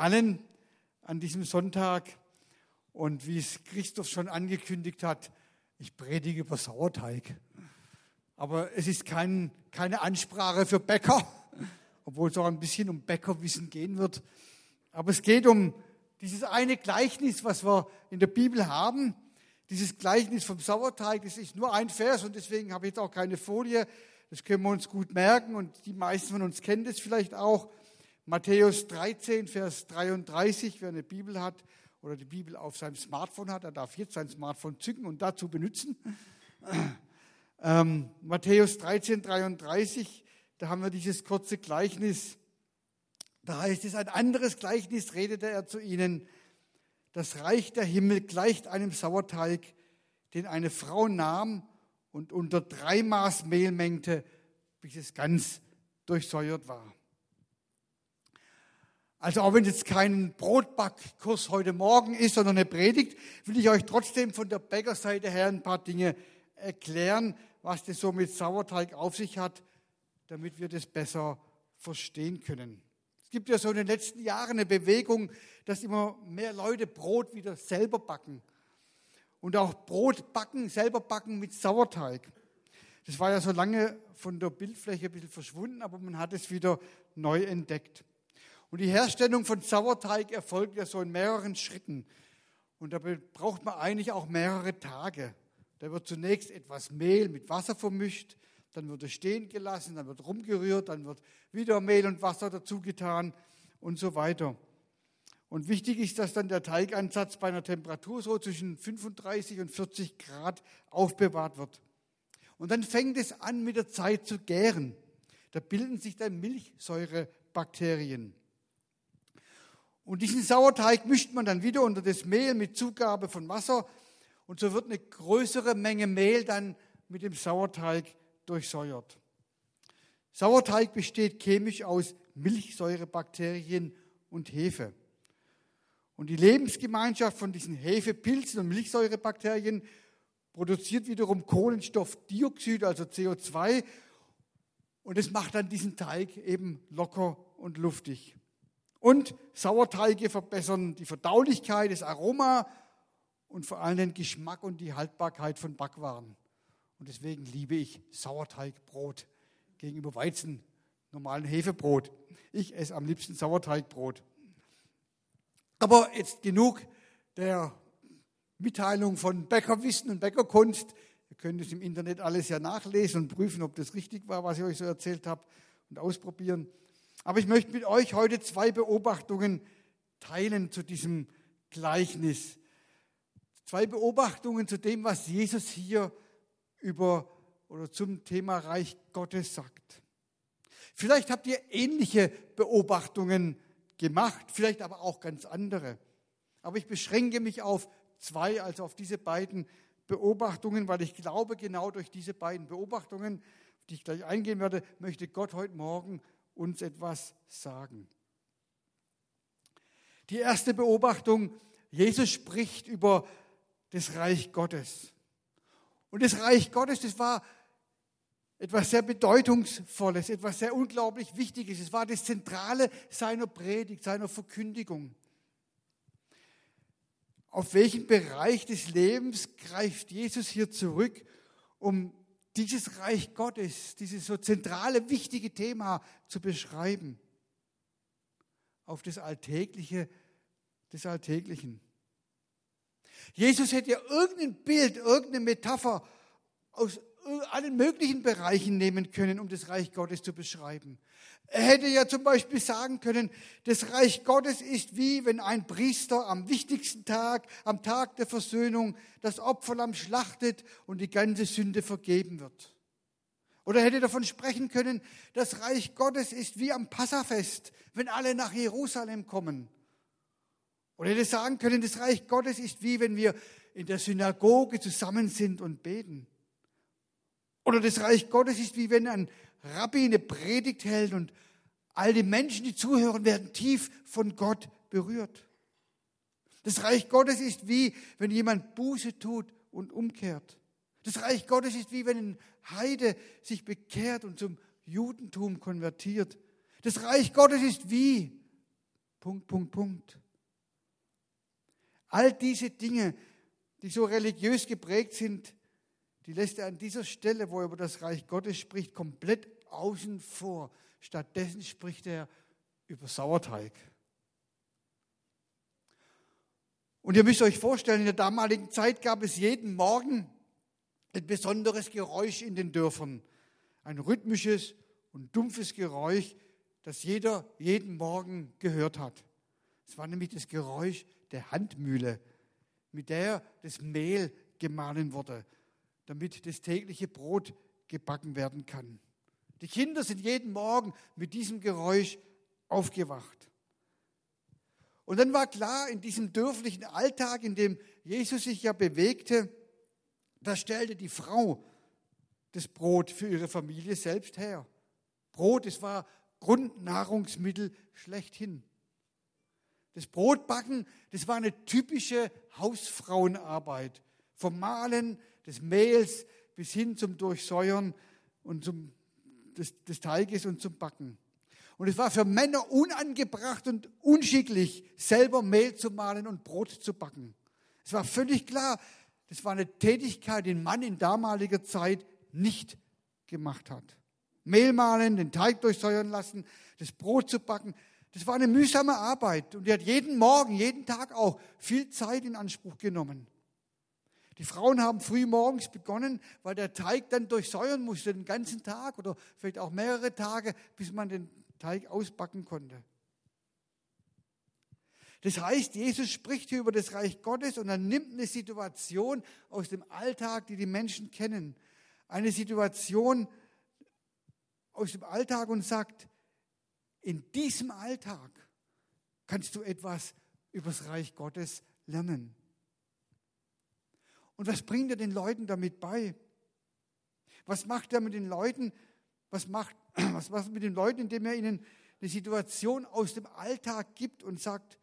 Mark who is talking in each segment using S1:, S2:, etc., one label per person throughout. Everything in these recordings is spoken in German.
S1: allen an diesem Sonntag. Und wie es Christoph schon angekündigt hat, ich predige über Sauerteig. Aber es ist kein, keine Ansprache für Bäcker, obwohl es auch ein bisschen um Bäckerwissen gehen wird. Aber es geht um dieses eine Gleichnis, was wir in der Bibel haben. Dieses Gleichnis vom Sauerteig, das ist nur ein Vers und deswegen habe ich jetzt auch keine Folie. Das können wir uns gut merken und die meisten von uns kennen das vielleicht auch. Matthäus 13, Vers 33, wer eine Bibel hat oder die Bibel auf seinem Smartphone hat, der darf jetzt sein Smartphone zücken und dazu benutzen. Ähm, Matthäus 13, 33, da haben wir dieses kurze Gleichnis. Da heißt es, ein anderes Gleichnis redete er zu ihnen. Das Reich der Himmel gleicht einem Sauerteig, den eine Frau nahm und unter drei Maß Mehl mengte, bis es ganz durchsäuert war. Also auch wenn es jetzt kein Brotbackkurs heute Morgen ist, sondern eine Predigt, will ich euch trotzdem von der Bäckerseite her ein paar Dinge erklären, was das so mit Sauerteig auf sich hat, damit wir das besser verstehen können. Es gibt ja so in den letzten Jahren eine Bewegung, dass immer mehr Leute Brot wieder selber backen. Und auch Brot backen, selber backen mit Sauerteig. Das war ja so lange von der Bildfläche ein bisschen verschwunden, aber man hat es wieder neu entdeckt. Und die Herstellung von Sauerteig erfolgt ja so in mehreren Schritten. Und dabei braucht man eigentlich auch mehrere Tage. Da wird zunächst etwas Mehl mit Wasser vermischt, dann wird es stehen gelassen, dann wird rumgerührt, dann wird wieder Mehl und Wasser dazugetan und so weiter. Und wichtig ist, dass dann der Teigansatz bei einer Temperatur so zwischen 35 und 40 Grad aufbewahrt wird. Und dann fängt es an, mit der Zeit zu gären. Da bilden sich dann Milchsäurebakterien. Und diesen Sauerteig mischt man dann wieder unter das Mehl mit Zugabe von Wasser und so wird eine größere Menge Mehl dann mit dem Sauerteig durchsäuert. Sauerteig besteht chemisch aus Milchsäurebakterien und Hefe. Und die Lebensgemeinschaft von diesen Hefepilzen und Milchsäurebakterien produziert wiederum Kohlenstoffdioxid, also CO2, und es macht dann diesen Teig eben locker und luftig. Und Sauerteige verbessern die Verdaulichkeit, das Aroma und vor allem den Geschmack und die Haltbarkeit von Backwaren. Und deswegen liebe ich Sauerteigbrot gegenüber Weizen, normalen Hefebrot. Ich esse am liebsten Sauerteigbrot. Aber jetzt genug der Mitteilung von Bäckerwissen und Bäckerkunst. Ihr könnt es im Internet alles ja nachlesen und prüfen, ob das richtig war, was ich euch so erzählt habe und ausprobieren. Aber ich möchte mit euch heute zwei Beobachtungen teilen zu diesem Gleichnis Zwei Beobachtungen zu dem, was Jesus hier über oder zum Thema Reich Gottes sagt. Vielleicht habt ihr ähnliche Beobachtungen gemacht, vielleicht aber auch ganz andere. Aber ich beschränke mich auf zwei, also auf diese beiden Beobachtungen, weil ich glaube, genau durch diese beiden Beobachtungen, auf die ich gleich eingehen werde, möchte Gott heute Morgen uns etwas sagen. Die erste Beobachtung, Jesus spricht über das Reich Gottes. Und das Reich Gottes, das war etwas sehr Bedeutungsvolles, etwas sehr unglaublich Wichtiges. Es war das Zentrale seiner Predigt, seiner Verkündigung. Auf welchen Bereich des Lebens greift Jesus hier zurück, um dieses Reich Gottes, dieses so zentrale, wichtige Thema zu beschreiben? Auf das Alltägliche des Alltäglichen. Jesus hätte ja irgendein Bild, irgendeine Metapher aus allen möglichen Bereichen nehmen können, um das Reich Gottes zu beschreiben. Er hätte ja zum Beispiel sagen können, das Reich Gottes ist wie wenn ein Priester am wichtigsten Tag, am Tag der Versöhnung, das Opferlamm schlachtet und die ganze Sünde vergeben wird. Oder er hätte davon sprechen können, das Reich Gottes ist wie am Passafest, wenn alle nach Jerusalem kommen oder hätte sagen können, das Reich Gottes ist wie wenn wir in der Synagoge zusammen sind und beten. Oder das Reich Gottes ist wie wenn ein Rabbi eine Predigt hält und all die Menschen, die zuhören, werden tief von Gott berührt. Das Reich Gottes ist wie wenn jemand Buße tut und umkehrt. Das Reich Gottes ist wie wenn ein Heide sich bekehrt und zum Judentum konvertiert. Das Reich Gottes ist wie Punkt, Punkt, Punkt. All diese Dinge, die so religiös geprägt sind, die lässt er an dieser Stelle, wo er über das Reich Gottes spricht, komplett außen vor. Stattdessen spricht er über Sauerteig. Und ihr müsst euch vorstellen, in der damaligen Zeit gab es jeden Morgen ein besonderes Geräusch in den Dörfern. Ein rhythmisches und dumpfes Geräusch, das jeder jeden Morgen gehört hat. Es war nämlich das Geräusch der Handmühle, mit der das Mehl gemahlen wurde, damit das tägliche Brot gebacken werden kann. Die Kinder sind jeden Morgen mit diesem Geräusch aufgewacht. Und dann war klar, in diesem dörflichen Alltag, in dem Jesus sich ja bewegte, da stellte die Frau das Brot für ihre Familie selbst her. Brot, es war Grundnahrungsmittel schlechthin. Das Brotbacken, das war eine typische Hausfrauenarbeit. Vom Mahlen des Mehls bis hin zum Durchsäuern und zum, des, des Teiges und zum Backen. Und es war für Männer unangebracht und unschicklich, selber Mehl zu mahlen und Brot zu backen. Es war völlig klar, das war eine Tätigkeit, die ein Mann in damaliger Zeit nicht gemacht hat. Mehl mahlen, den Teig durchsäuern lassen, das Brot zu backen, das war eine mühsame Arbeit und die hat jeden Morgen, jeden Tag auch viel Zeit in Anspruch genommen. Die Frauen haben früh morgens begonnen, weil der Teig dann durchsäuern musste, den ganzen Tag oder vielleicht auch mehrere Tage, bis man den Teig ausbacken konnte. Das heißt, Jesus spricht hier über das Reich Gottes und er nimmt eine Situation aus dem Alltag, die die Menschen kennen. Eine Situation aus dem Alltag und sagt, in diesem Alltag kannst du etwas über das Reich Gottes lernen. Und was bringt er den Leuten damit bei? Was macht er mit den Leuten? Was macht was er mit den Leuten, indem er ihnen eine Situation aus dem Alltag gibt und sagt,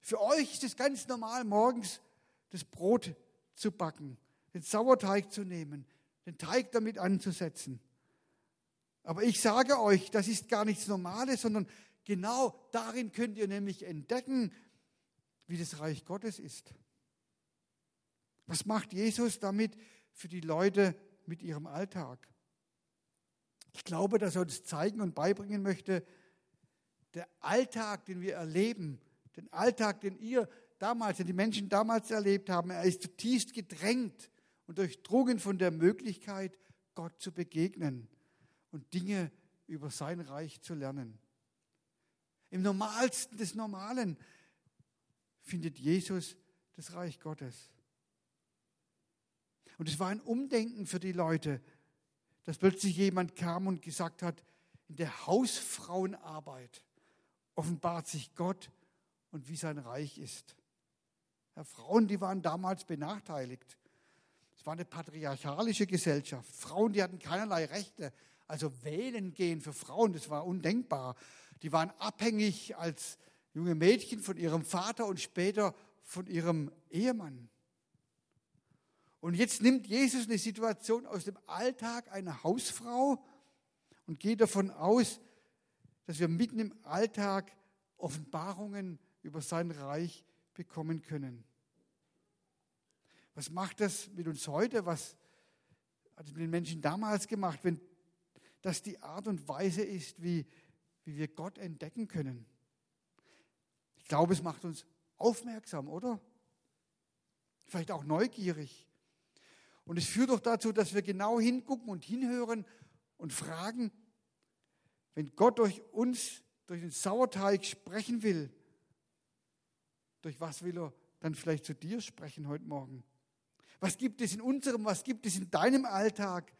S1: für euch ist es ganz normal, morgens das Brot zu backen, den Sauerteig zu nehmen, den Teig damit anzusetzen. Aber ich sage euch, das ist gar nichts Normales, sondern genau darin könnt ihr nämlich entdecken, wie das Reich Gottes ist. Was macht Jesus damit für die Leute mit ihrem Alltag? Ich glaube, dass er uns zeigen und beibringen möchte, der Alltag, den wir erleben, den Alltag, den ihr damals, den die Menschen damals erlebt haben, er ist zutiefst gedrängt und durchdrungen von der Möglichkeit, Gott zu begegnen und Dinge über sein Reich zu lernen. Im Normalsten des Normalen findet Jesus das Reich Gottes. Und es war ein Umdenken für die Leute, dass plötzlich jemand kam und gesagt hat, in der Hausfrauenarbeit offenbart sich Gott und wie sein Reich ist. Ja, Frauen, die waren damals benachteiligt. Es war eine patriarchalische Gesellschaft. Frauen, die hatten keinerlei Rechte. Also wählen gehen für Frauen, das war undenkbar. Die waren abhängig als junge Mädchen von ihrem Vater und später von ihrem Ehemann. Und jetzt nimmt Jesus eine Situation aus dem Alltag einer Hausfrau und geht davon aus, dass wir mitten im Alltag Offenbarungen über sein Reich bekommen können. Was macht das mit uns heute? Was hat es mit den Menschen damals gemacht, wenn das die Art und Weise ist, wie, wie wir Gott entdecken können? Ich glaube, es macht uns aufmerksam, oder? Vielleicht auch neugierig. Und es führt doch dazu, dass wir genau hingucken und hinhören und fragen, wenn Gott durch uns, durch den Sauerteig sprechen will, durch was will er dann vielleicht zu dir sprechen heute Morgen? Was gibt es in unserem, was gibt es in deinem Alltag,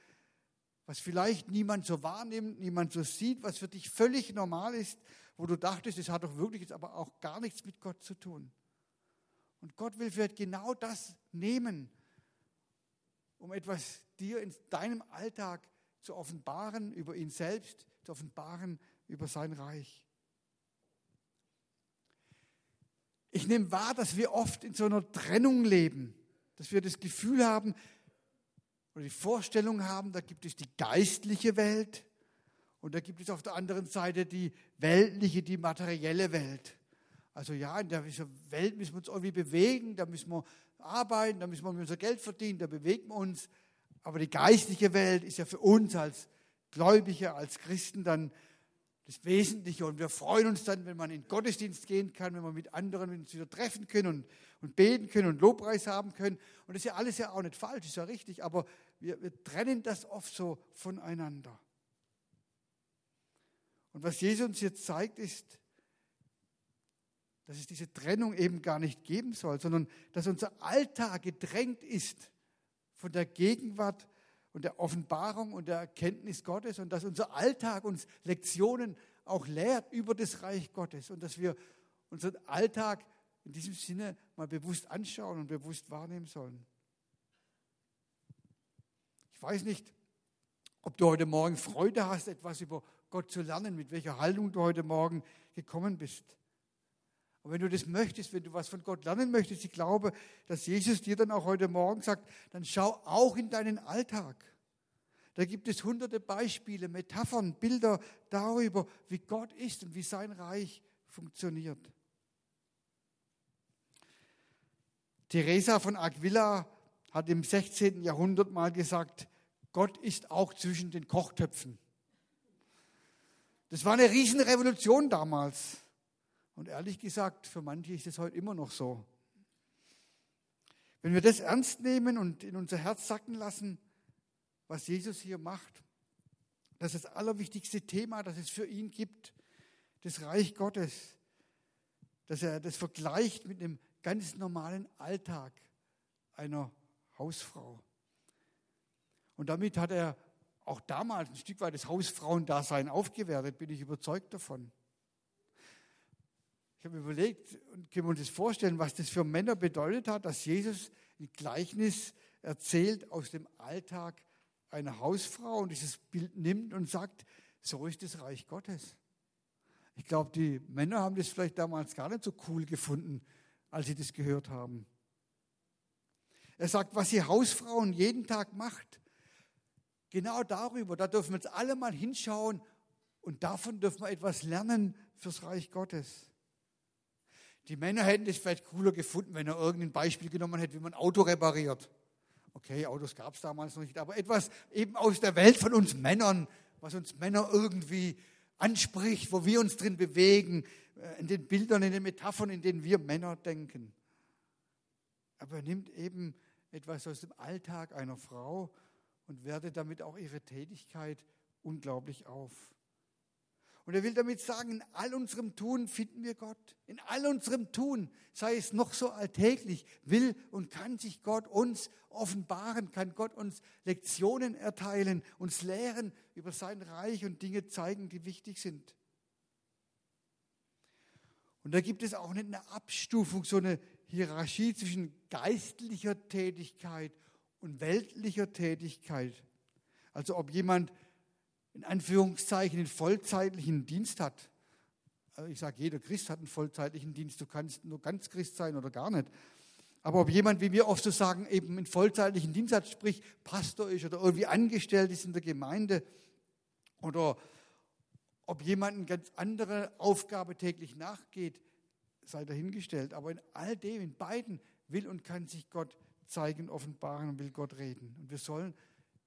S1: was vielleicht niemand so wahrnimmt, niemand so sieht, was für dich völlig normal ist, wo du dachtest, es hat doch wirklich jetzt aber auch gar nichts mit Gott zu tun. Und Gott will vielleicht genau das nehmen um etwas dir in deinem Alltag zu offenbaren über ihn selbst, zu offenbaren über sein Reich. Ich nehme wahr, dass wir oft in so einer Trennung leben, dass wir das Gefühl haben oder die Vorstellung haben, da gibt es die geistliche Welt und da gibt es auf der anderen Seite die weltliche, die materielle Welt. Also ja, in dieser Welt müssen wir uns irgendwie bewegen, da müssen wir arbeiten, da müssen wir unser Geld verdienen, da bewegen wir uns. Aber die geistliche Welt ist ja für uns als Gläubige, als Christen dann das Wesentliche. Und wir freuen uns dann, wenn man in den Gottesdienst gehen kann, wenn wir mit anderen uns wieder treffen können und, und beten können und Lobpreis haben können. Und das ist ja alles ja auch nicht falsch, ist ja richtig, aber wir, wir trennen das oft so voneinander. Und was Jesus uns jetzt zeigt, ist, dass es diese Trennung eben gar nicht geben soll, sondern dass unser Alltag gedrängt ist von der Gegenwart und der Offenbarung und der Erkenntnis Gottes und dass unser Alltag uns Lektionen auch lehrt über das Reich Gottes und dass wir unseren Alltag in diesem Sinne mal bewusst anschauen und bewusst wahrnehmen sollen. Ich weiß nicht, ob du heute Morgen Freude hast, etwas über Gott zu lernen, mit welcher Haltung du heute Morgen gekommen bist. Und wenn du das möchtest, wenn du was von Gott lernen möchtest, ich glaube, dass Jesus dir dann auch heute Morgen sagt, dann schau auch in deinen Alltag. Da gibt es hunderte Beispiele, Metaphern, Bilder darüber, wie Gott ist und wie sein Reich funktioniert. Teresa von Aquila hat im 16. Jahrhundert mal gesagt, Gott ist auch zwischen den Kochtöpfen. Das war eine Riesenrevolution damals. Und ehrlich gesagt, für manche ist es heute immer noch so. Wenn wir das ernst nehmen und in unser Herz sacken lassen, was Jesus hier macht, das ist das allerwichtigste Thema, das es für ihn gibt, das Reich Gottes, dass er das vergleicht mit einem ganz normalen Alltag einer Hausfrau. Und damit hat er auch damals ein Stück weit das Hausfrauendasein aufgewertet, bin ich überzeugt davon. Ich habe überlegt und können wir uns das vorstellen, was das für Männer bedeutet hat, dass Jesus ein Gleichnis erzählt aus dem Alltag einer Hausfrau und dieses Bild nimmt und sagt, so ist das Reich Gottes. Ich glaube, die Männer haben das vielleicht damals gar nicht so cool gefunden, als sie das gehört haben. Er sagt, was die Hausfrauen jeden Tag macht, genau darüber, da dürfen wir jetzt alle mal hinschauen und davon dürfen wir etwas lernen fürs Reich Gottes. Die Männer hätten es vielleicht cooler gefunden, wenn er irgendein Beispiel genommen hätte, wie man ein Auto repariert. Okay, Autos gab es damals noch nicht, aber etwas eben aus der Welt von uns Männern, was uns Männer irgendwie anspricht, wo wir uns drin bewegen, äh, in den Bildern, in den Metaphern, in denen wir Männer denken. Aber er nimmt eben etwas aus dem Alltag einer Frau und wertet damit auch ihre Tätigkeit unglaublich auf. Und er will damit sagen, in all unserem Tun finden wir Gott. In all unserem Tun, sei es noch so alltäglich, will und kann sich Gott uns offenbaren, kann Gott uns Lektionen erteilen, uns lehren über sein Reich und Dinge zeigen, die wichtig sind. Und da gibt es auch nicht eine Abstufung, so eine Hierarchie zwischen geistlicher Tätigkeit und weltlicher Tätigkeit. Also ob jemand in Anführungszeichen einen vollzeitlichen Dienst hat. Also ich sage, jeder Christ hat einen vollzeitlichen Dienst. Du kannst nur ganz Christ sein oder gar nicht. Aber ob jemand, wie wir oft so sagen, eben einen vollzeitlichen Dienst hat, sprich Pastor ist oder irgendwie angestellt ist in der Gemeinde oder ob jemand eine ganz andere Aufgabe täglich nachgeht, sei dahingestellt. Aber in all dem, in beiden, will und kann sich Gott zeigen, offenbaren und will Gott reden. Und wir sollen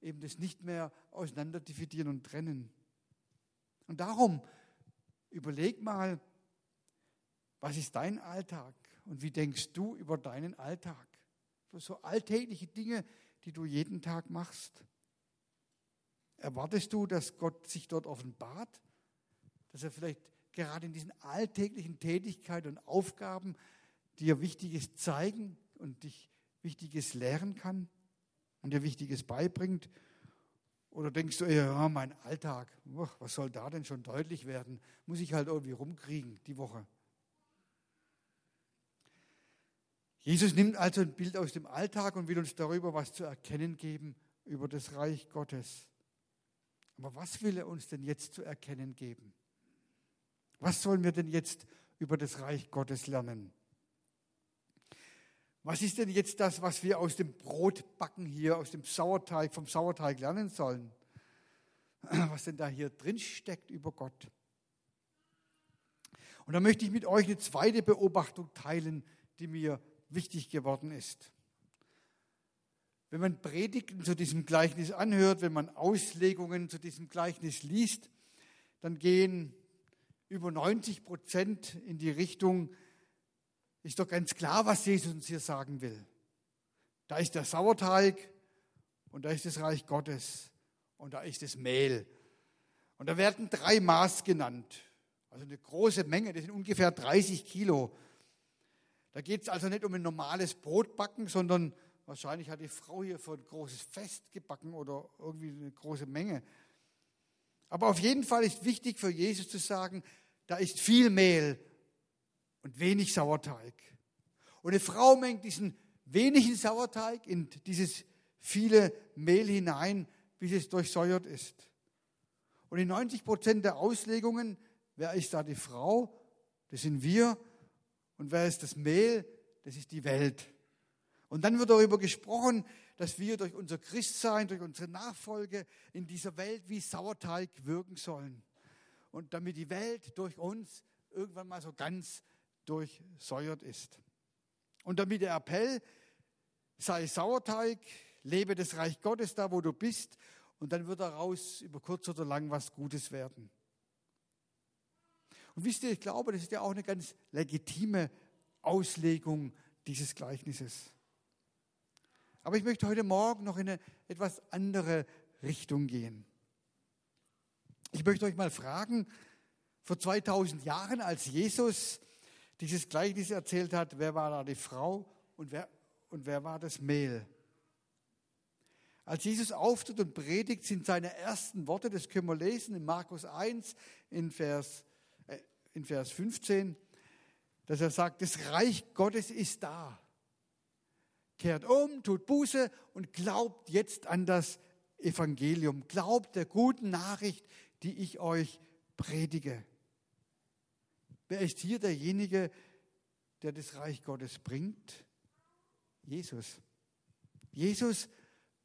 S1: eben das nicht mehr auseinander dividieren und trennen. Und darum überleg mal, was ist dein Alltag und wie denkst du über deinen Alltag? So alltägliche Dinge, die du jeden Tag machst. Erwartest du, dass Gott sich dort offenbart? Dass er vielleicht gerade in diesen alltäglichen Tätigkeiten und Aufgaben dir Wichtiges zeigen und dich Wichtiges lehren kann? Und dir Wichtiges beibringt? Oder denkst du, ja, mein Alltag, was soll da denn schon deutlich werden? Muss ich halt irgendwie rumkriegen die Woche. Jesus nimmt also ein Bild aus dem Alltag und will uns darüber was zu erkennen geben über das Reich Gottes. Aber was will er uns denn jetzt zu erkennen geben? Was sollen wir denn jetzt über das Reich Gottes lernen? Was ist denn jetzt das, was wir aus dem Brotbacken hier, aus dem Sauerteig, vom Sauerteig lernen sollen? Was denn da hier drin steckt über Gott? Und da möchte ich mit euch eine zweite Beobachtung teilen, die mir wichtig geworden ist. Wenn man Predigten zu diesem Gleichnis anhört, wenn man Auslegungen zu diesem Gleichnis liest, dann gehen über 90 Prozent in die Richtung, ist doch ganz klar, was Jesus uns hier sagen will. Da ist der Sauerteig und da ist das Reich Gottes und da ist das Mehl. Und da werden drei Maß genannt. Also eine große Menge, das sind ungefähr 30 Kilo. Da geht es also nicht um ein normales Brotbacken, sondern wahrscheinlich hat die Frau hier für ein großes Fest gebacken oder irgendwie eine große Menge. Aber auf jeden Fall ist wichtig für Jesus zu sagen, da ist viel Mehl und wenig Sauerteig. Und eine Frau mengt diesen wenigen Sauerteig in dieses viele Mehl hinein, bis es durchsäuert ist. Und in 90 Prozent der Auslegungen, wer ist da die Frau? Das sind wir. Und wer ist das Mehl? Das ist die Welt. Und dann wird darüber gesprochen, dass wir durch unser Christsein, durch unsere Nachfolge in dieser Welt wie Sauerteig wirken sollen. Und damit die Welt durch uns irgendwann mal so ganz durchsäuert ist. Und damit der Appell, sei Sauerteig, lebe das Reich Gottes da, wo du bist, und dann wird daraus über kurz oder lang was Gutes werden. Und wisst ihr, ich glaube, das ist ja auch eine ganz legitime Auslegung dieses Gleichnisses. Aber ich möchte heute Morgen noch in eine etwas andere Richtung gehen. Ich möchte euch mal fragen, vor 2000 Jahren, als Jesus dieses Gleichnis erzählt hat, wer war da die Frau und wer, und wer war das Mehl? Als Jesus auftritt und predigt, sind seine ersten Worte, das können wir lesen in Markus 1 in Vers, äh, in Vers 15, dass er sagt, das Reich Gottes ist da. Kehrt um, tut Buße und glaubt jetzt an das Evangelium. Glaubt der guten Nachricht, die ich euch predige. Wer ist hier derjenige, der das Reich Gottes bringt? Jesus. Jesus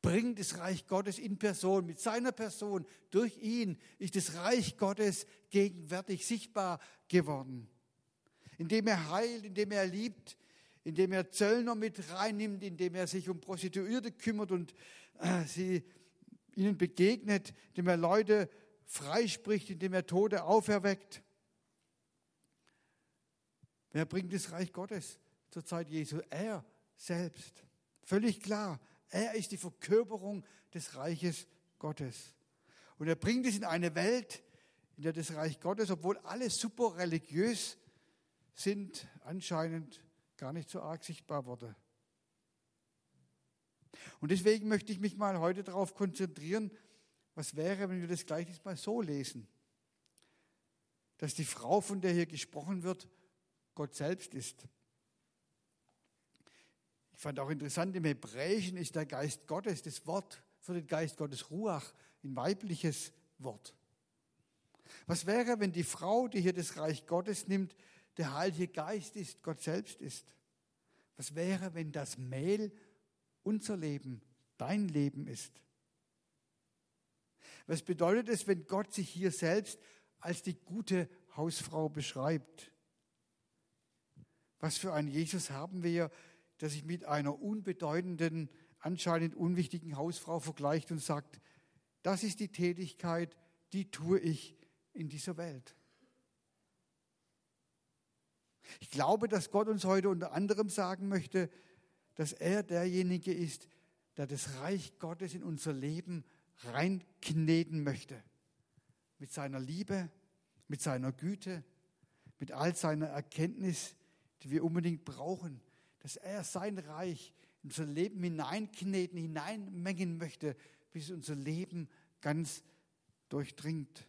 S1: bringt das Reich Gottes in Person, mit seiner Person. Durch ihn ist das Reich Gottes gegenwärtig sichtbar geworden. Indem er heilt, indem er liebt, indem er Zöllner mit reinnimmt, indem er sich um Prostituierte kümmert und äh, sie ihnen begegnet, indem er Leute freispricht, indem er Tote auferweckt. Wer bringt das Reich Gottes zur Zeit Jesu? Er selbst. Völlig klar. Er ist die Verkörperung des Reiches Gottes. Und er bringt es in eine Welt, in der das Reich Gottes, obwohl alle super religiös sind, anscheinend gar nicht so arg sichtbar wurde. Und deswegen möchte ich mich mal heute darauf konzentrieren, was wäre, wenn wir das gleich mal so lesen, dass die Frau, von der hier gesprochen wird, Gott selbst ist. Ich fand auch interessant, im Hebräischen ist der Geist Gottes, das Wort für den Geist Gottes Ruach, ein weibliches Wort. Was wäre, wenn die Frau, die hier das Reich Gottes nimmt, der Heilige Geist ist, Gott selbst ist? Was wäre, wenn das Mehl unser Leben, dein Leben ist? Was bedeutet es, wenn Gott sich hier selbst als die gute Hausfrau beschreibt? Was für einen Jesus haben wir, der sich mit einer unbedeutenden, anscheinend unwichtigen Hausfrau vergleicht und sagt, das ist die Tätigkeit, die tue ich in dieser Welt. Ich glaube, dass Gott uns heute unter anderem sagen möchte, dass er derjenige ist, der das Reich Gottes in unser Leben reinkneten möchte. Mit seiner Liebe, mit seiner Güte, mit all seiner Erkenntnis, die wir unbedingt brauchen, dass er sein Reich in unser Leben hineinkneten, hineinmengen möchte, bis unser Leben ganz durchdringt.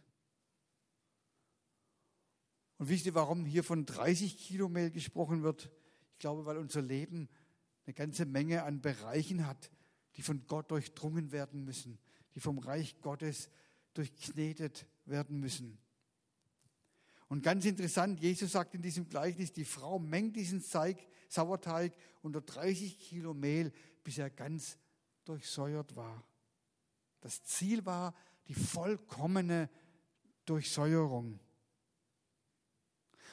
S1: Und wisst ihr, warum hier von 30 Kilo Mehl gesprochen wird? Ich glaube, weil unser Leben eine ganze Menge an Bereichen hat, die von Gott durchdrungen werden müssen, die vom Reich Gottes durchknetet werden müssen. Und ganz interessant, Jesus sagt in diesem Gleichnis, die Frau mengt diesen Zeig, Sauerteig unter 30 Kilo Mehl, bis er ganz durchsäuert war. Das Ziel war die vollkommene Durchsäuerung.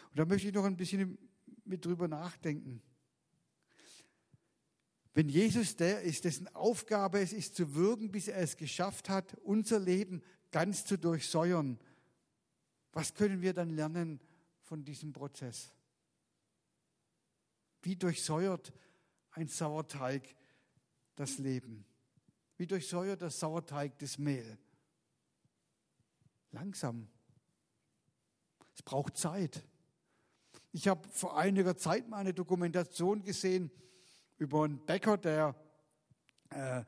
S1: Und da möchte ich noch ein bisschen mit drüber nachdenken. Wenn Jesus der ist, dessen Aufgabe es ist, zu wirken, bis er es geschafft hat, unser Leben ganz zu durchsäuern, was können wir dann lernen von diesem Prozess? Wie durchsäuert ein Sauerteig das Leben? Wie durchsäuert der Sauerteig das Mehl? Langsam. Es braucht Zeit. Ich habe vor einiger Zeit mal eine Dokumentation gesehen über einen Bäcker, der, äh,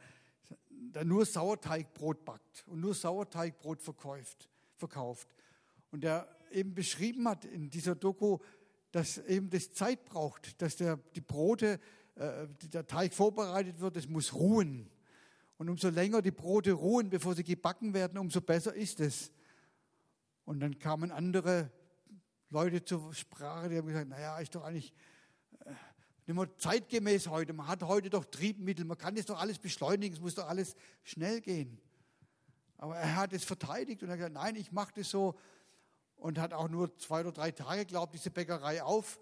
S1: der nur Sauerteigbrot backt und nur Sauerteigbrot verkauft, verkauft. Und der eben beschrieben hat in dieser Doku, dass eben das Zeit braucht, dass der, die Brote, äh, der Teig vorbereitet wird, es muss ruhen. Und umso länger die Brote ruhen, bevor sie gebacken werden, umso besser ist es. Und dann kamen andere Leute zur Sprache, die haben gesagt, naja, ist doch eigentlich äh, nicht mehr zeitgemäß heute. Man hat heute doch Triebmittel, man kann das doch alles beschleunigen, es muss doch alles schnell gehen. Aber er hat es verteidigt und er hat gesagt, nein, ich mache das so, und hat auch nur zwei oder drei Tage, glaubt diese Bäckerei auf.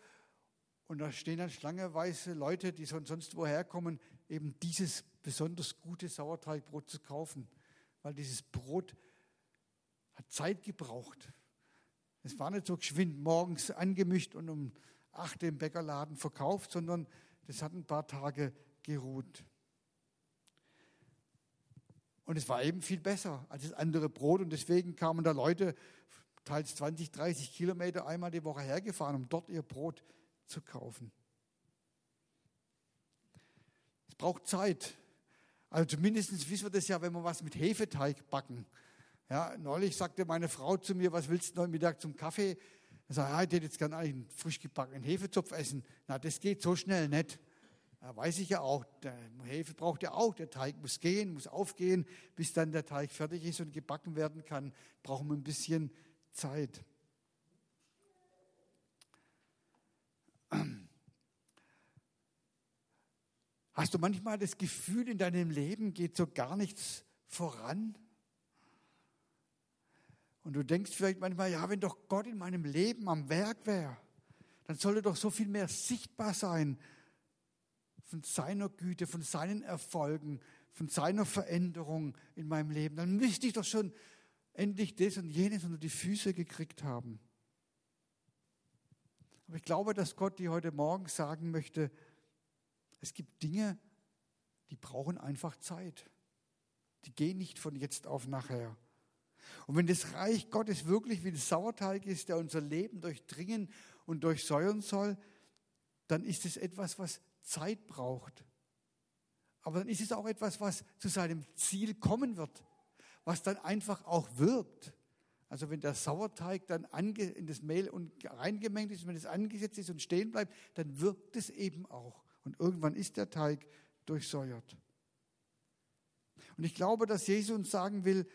S1: Und da stehen dann schlangeweise Leute, die sonst woher kommen, eben dieses besonders gute Sauerteigbrot zu kaufen. Weil dieses Brot hat Zeit gebraucht. Es war nicht so geschwind morgens angemischt und um acht im Bäckerladen verkauft, sondern das hat ein paar Tage geruht. Und es war eben viel besser als das andere Brot. Und deswegen kamen da Leute teils 20, 30 Kilometer einmal die Woche hergefahren, um dort ihr Brot zu kaufen. Es braucht Zeit. Also zumindest wissen wir das ja, wenn wir was mit Hefeteig backen. Ja, neulich sagte meine Frau zu mir, was willst du heute Mittag zum Kaffee? Ich sage, ja, ich hätte jetzt gerne einen frisch gebackenen Hefezopf essen. Na, das geht so schnell nicht. Ja, weiß ich ja auch, der Hefe braucht ja auch, der Teig muss gehen, muss aufgehen, bis dann der Teig fertig ist und gebacken werden kann, brauchen wir ein bisschen Zeit. Hast du manchmal das Gefühl, in deinem Leben geht so gar nichts voran? Und du denkst vielleicht manchmal, ja, wenn doch Gott in meinem Leben am Werk wäre, dann sollte doch so viel mehr sichtbar sein von seiner Güte, von seinen Erfolgen, von seiner Veränderung in meinem Leben. Dann müsste ich doch schon endlich das und jenes unter die Füße gekriegt haben. Aber ich glaube, dass Gott dir heute Morgen sagen möchte, es gibt Dinge, die brauchen einfach Zeit. Die gehen nicht von jetzt auf nachher. Und wenn das Reich Gottes wirklich wie ein Sauerteig ist, der unser Leben durchdringen und durchsäuern soll, dann ist es etwas, was Zeit braucht. Aber dann ist es auch etwas, was zu seinem Ziel kommen wird was dann einfach auch wirkt. Also wenn der Sauerteig dann in das Mehl und reingemengt ist, wenn es angesetzt ist und stehen bleibt, dann wirkt es eben auch. Und irgendwann ist der Teig durchsäuert. Und ich glaube, dass Jesus uns sagen will,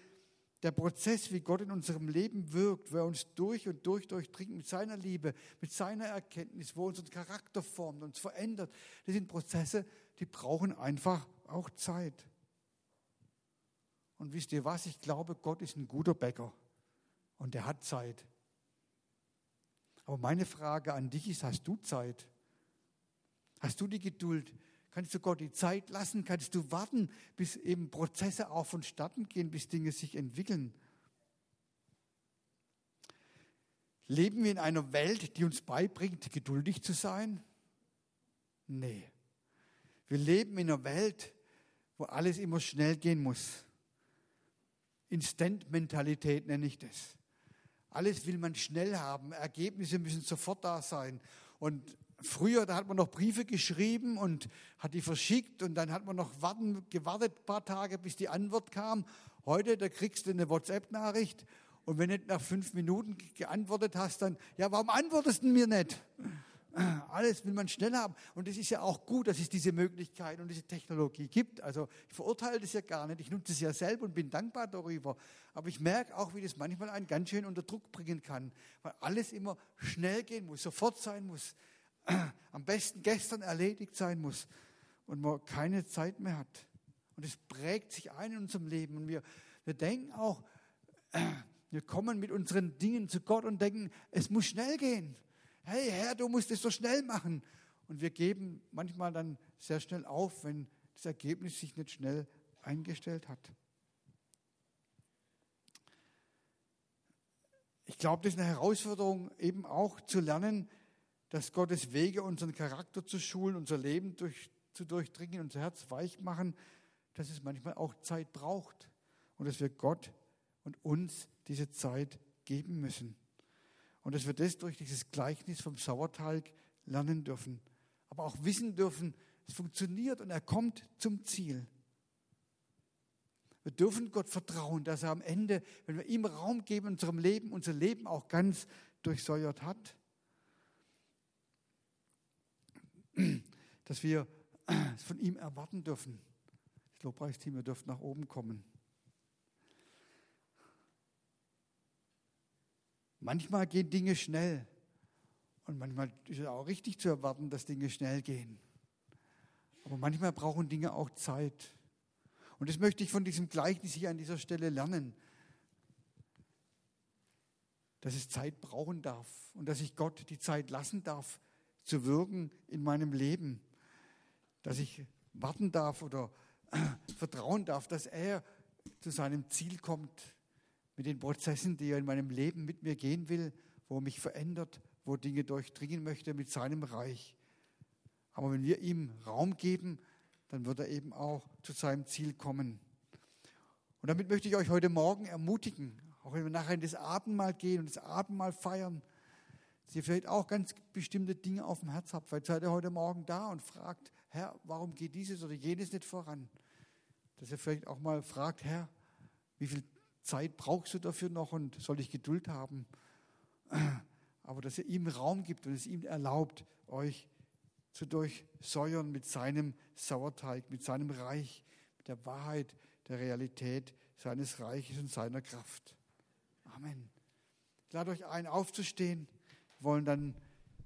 S1: der Prozess, wie Gott in unserem Leben wirkt, wo er uns durch und durch durchdringt mit seiner Liebe, mit seiner Erkenntnis, wo er unseren Charakter formt, uns verändert, das sind Prozesse, die brauchen einfach auch Zeit. Und wisst ihr was? Ich glaube, Gott ist ein guter Bäcker und er hat Zeit. Aber meine Frage an dich ist, hast du Zeit? Hast du die Geduld? Kannst du Gott die Zeit lassen? Kannst du warten, bis eben Prozesse auch vonstatten gehen, bis Dinge sich entwickeln? Leben wir in einer Welt, die uns beibringt, geduldig zu sein? Nee. Wir leben in einer Welt, wo alles immer schnell gehen muss. Instant-Mentalität nenne ich das. Alles will man schnell haben, Ergebnisse müssen sofort da sein. Und früher, da hat man noch Briefe geschrieben und hat die verschickt und dann hat man noch warten, gewartet ein paar Tage, bis die Antwort kam. Heute, da kriegst du eine WhatsApp-Nachricht und wenn du nicht nach fünf Minuten geantwortet hast, dann, ja, warum antwortest du mir nicht? Alles will man schnell haben. Und es ist ja auch gut, dass es diese Möglichkeit und diese Technologie gibt. Also ich verurteile das ja gar nicht. Ich nutze es ja selber und bin dankbar darüber. Aber ich merke auch, wie das manchmal einen ganz schön unter Druck bringen kann. Weil alles immer schnell gehen muss, sofort sein muss. Am besten gestern erledigt sein muss. Und man keine Zeit mehr hat. Und es prägt sich ein in unserem Leben. Und wir, wir denken auch, wir kommen mit unseren Dingen zu Gott und denken, es muss schnell gehen. Hey Herr, du musst es so schnell machen. Und wir geben manchmal dann sehr schnell auf, wenn das Ergebnis sich nicht schnell eingestellt hat. Ich glaube, das ist eine Herausforderung, eben auch zu lernen, dass Gottes Wege unseren Charakter zu schulen, unser Leben durch, zu durchdringen, unser Herz weich machen, dass es manchmal auch Zeit braucht und dass wir Gott und uns diese Zeit geben müssen. Und dass wir das durch dieses Gleichnis vom Sauerteig lernen dürfen, aber auch wissen dürfen, es funktioniert und er kommt zum Ziel. Wir dürfen Gott vertrauen, dass er am Ende, wenn wir ihm Raum geben in unserem Leben, unser Leben auch ganz durchsäuert hat. Dass wir es von ihm erwarten dürfen. Das Lobpreisteam, ihr dürft nach oben kommen. Manchmal gehen Dinge schnell und manchmal ist es auch richtig zu erwarten, dass Dinge schnell gehen. Aber manchmal brauchen Dinge auch Zeit. Und das möchte ich von diesem Gleichnis hier an dieser Stelle lernen, dass es Zeit brauchen darf und dass ich Gott die Zeit lassen darf, zu wirken in meinem Leben, dass ich warten darf oder vertrauen darf, dass er zu seinem Ziel kommt mit den Prozessen, die er in meinem Leben mit mir gehen will, wo er mich verändert, wo Dinge durchdringen möchte mit seinem Reich. Aber wenn wir ihm Raum geben, dann wird er eben auch zu seinem Ziel kommen. Und damit möchte ich euch heute Morgen ermutigen, auch wenn wir nachher in das Abendmahl gehen und das Abendmahl feiern, dass ihr vielleicht auch ganz bestimmte Dinge auf dem Herz habt. Vielleicht seid ihr heute Morgen da und fragt, Herr, warum geht dieses oder jenes nicht voran? Dass ihr vielleicht auch mal fragt, Herr, wie viel Zeit brauchst du dafür noch und soll ich Geduld haben? Aber dass ihr ihm Raum gibt und es ihm erlaubt, euch zu durchsäuern mit seinem Sauerteig, mit seinem Reich, mit der Wahrheit, der Realität seines Reiches und seiner Kraft. Amen. Ich lade euch ein, aufzustehen. Wir wollen dann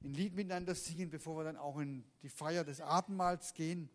S1: ein Lied miteinander singen, bevor wir dann auch in die Feier des Abendmahls gehen.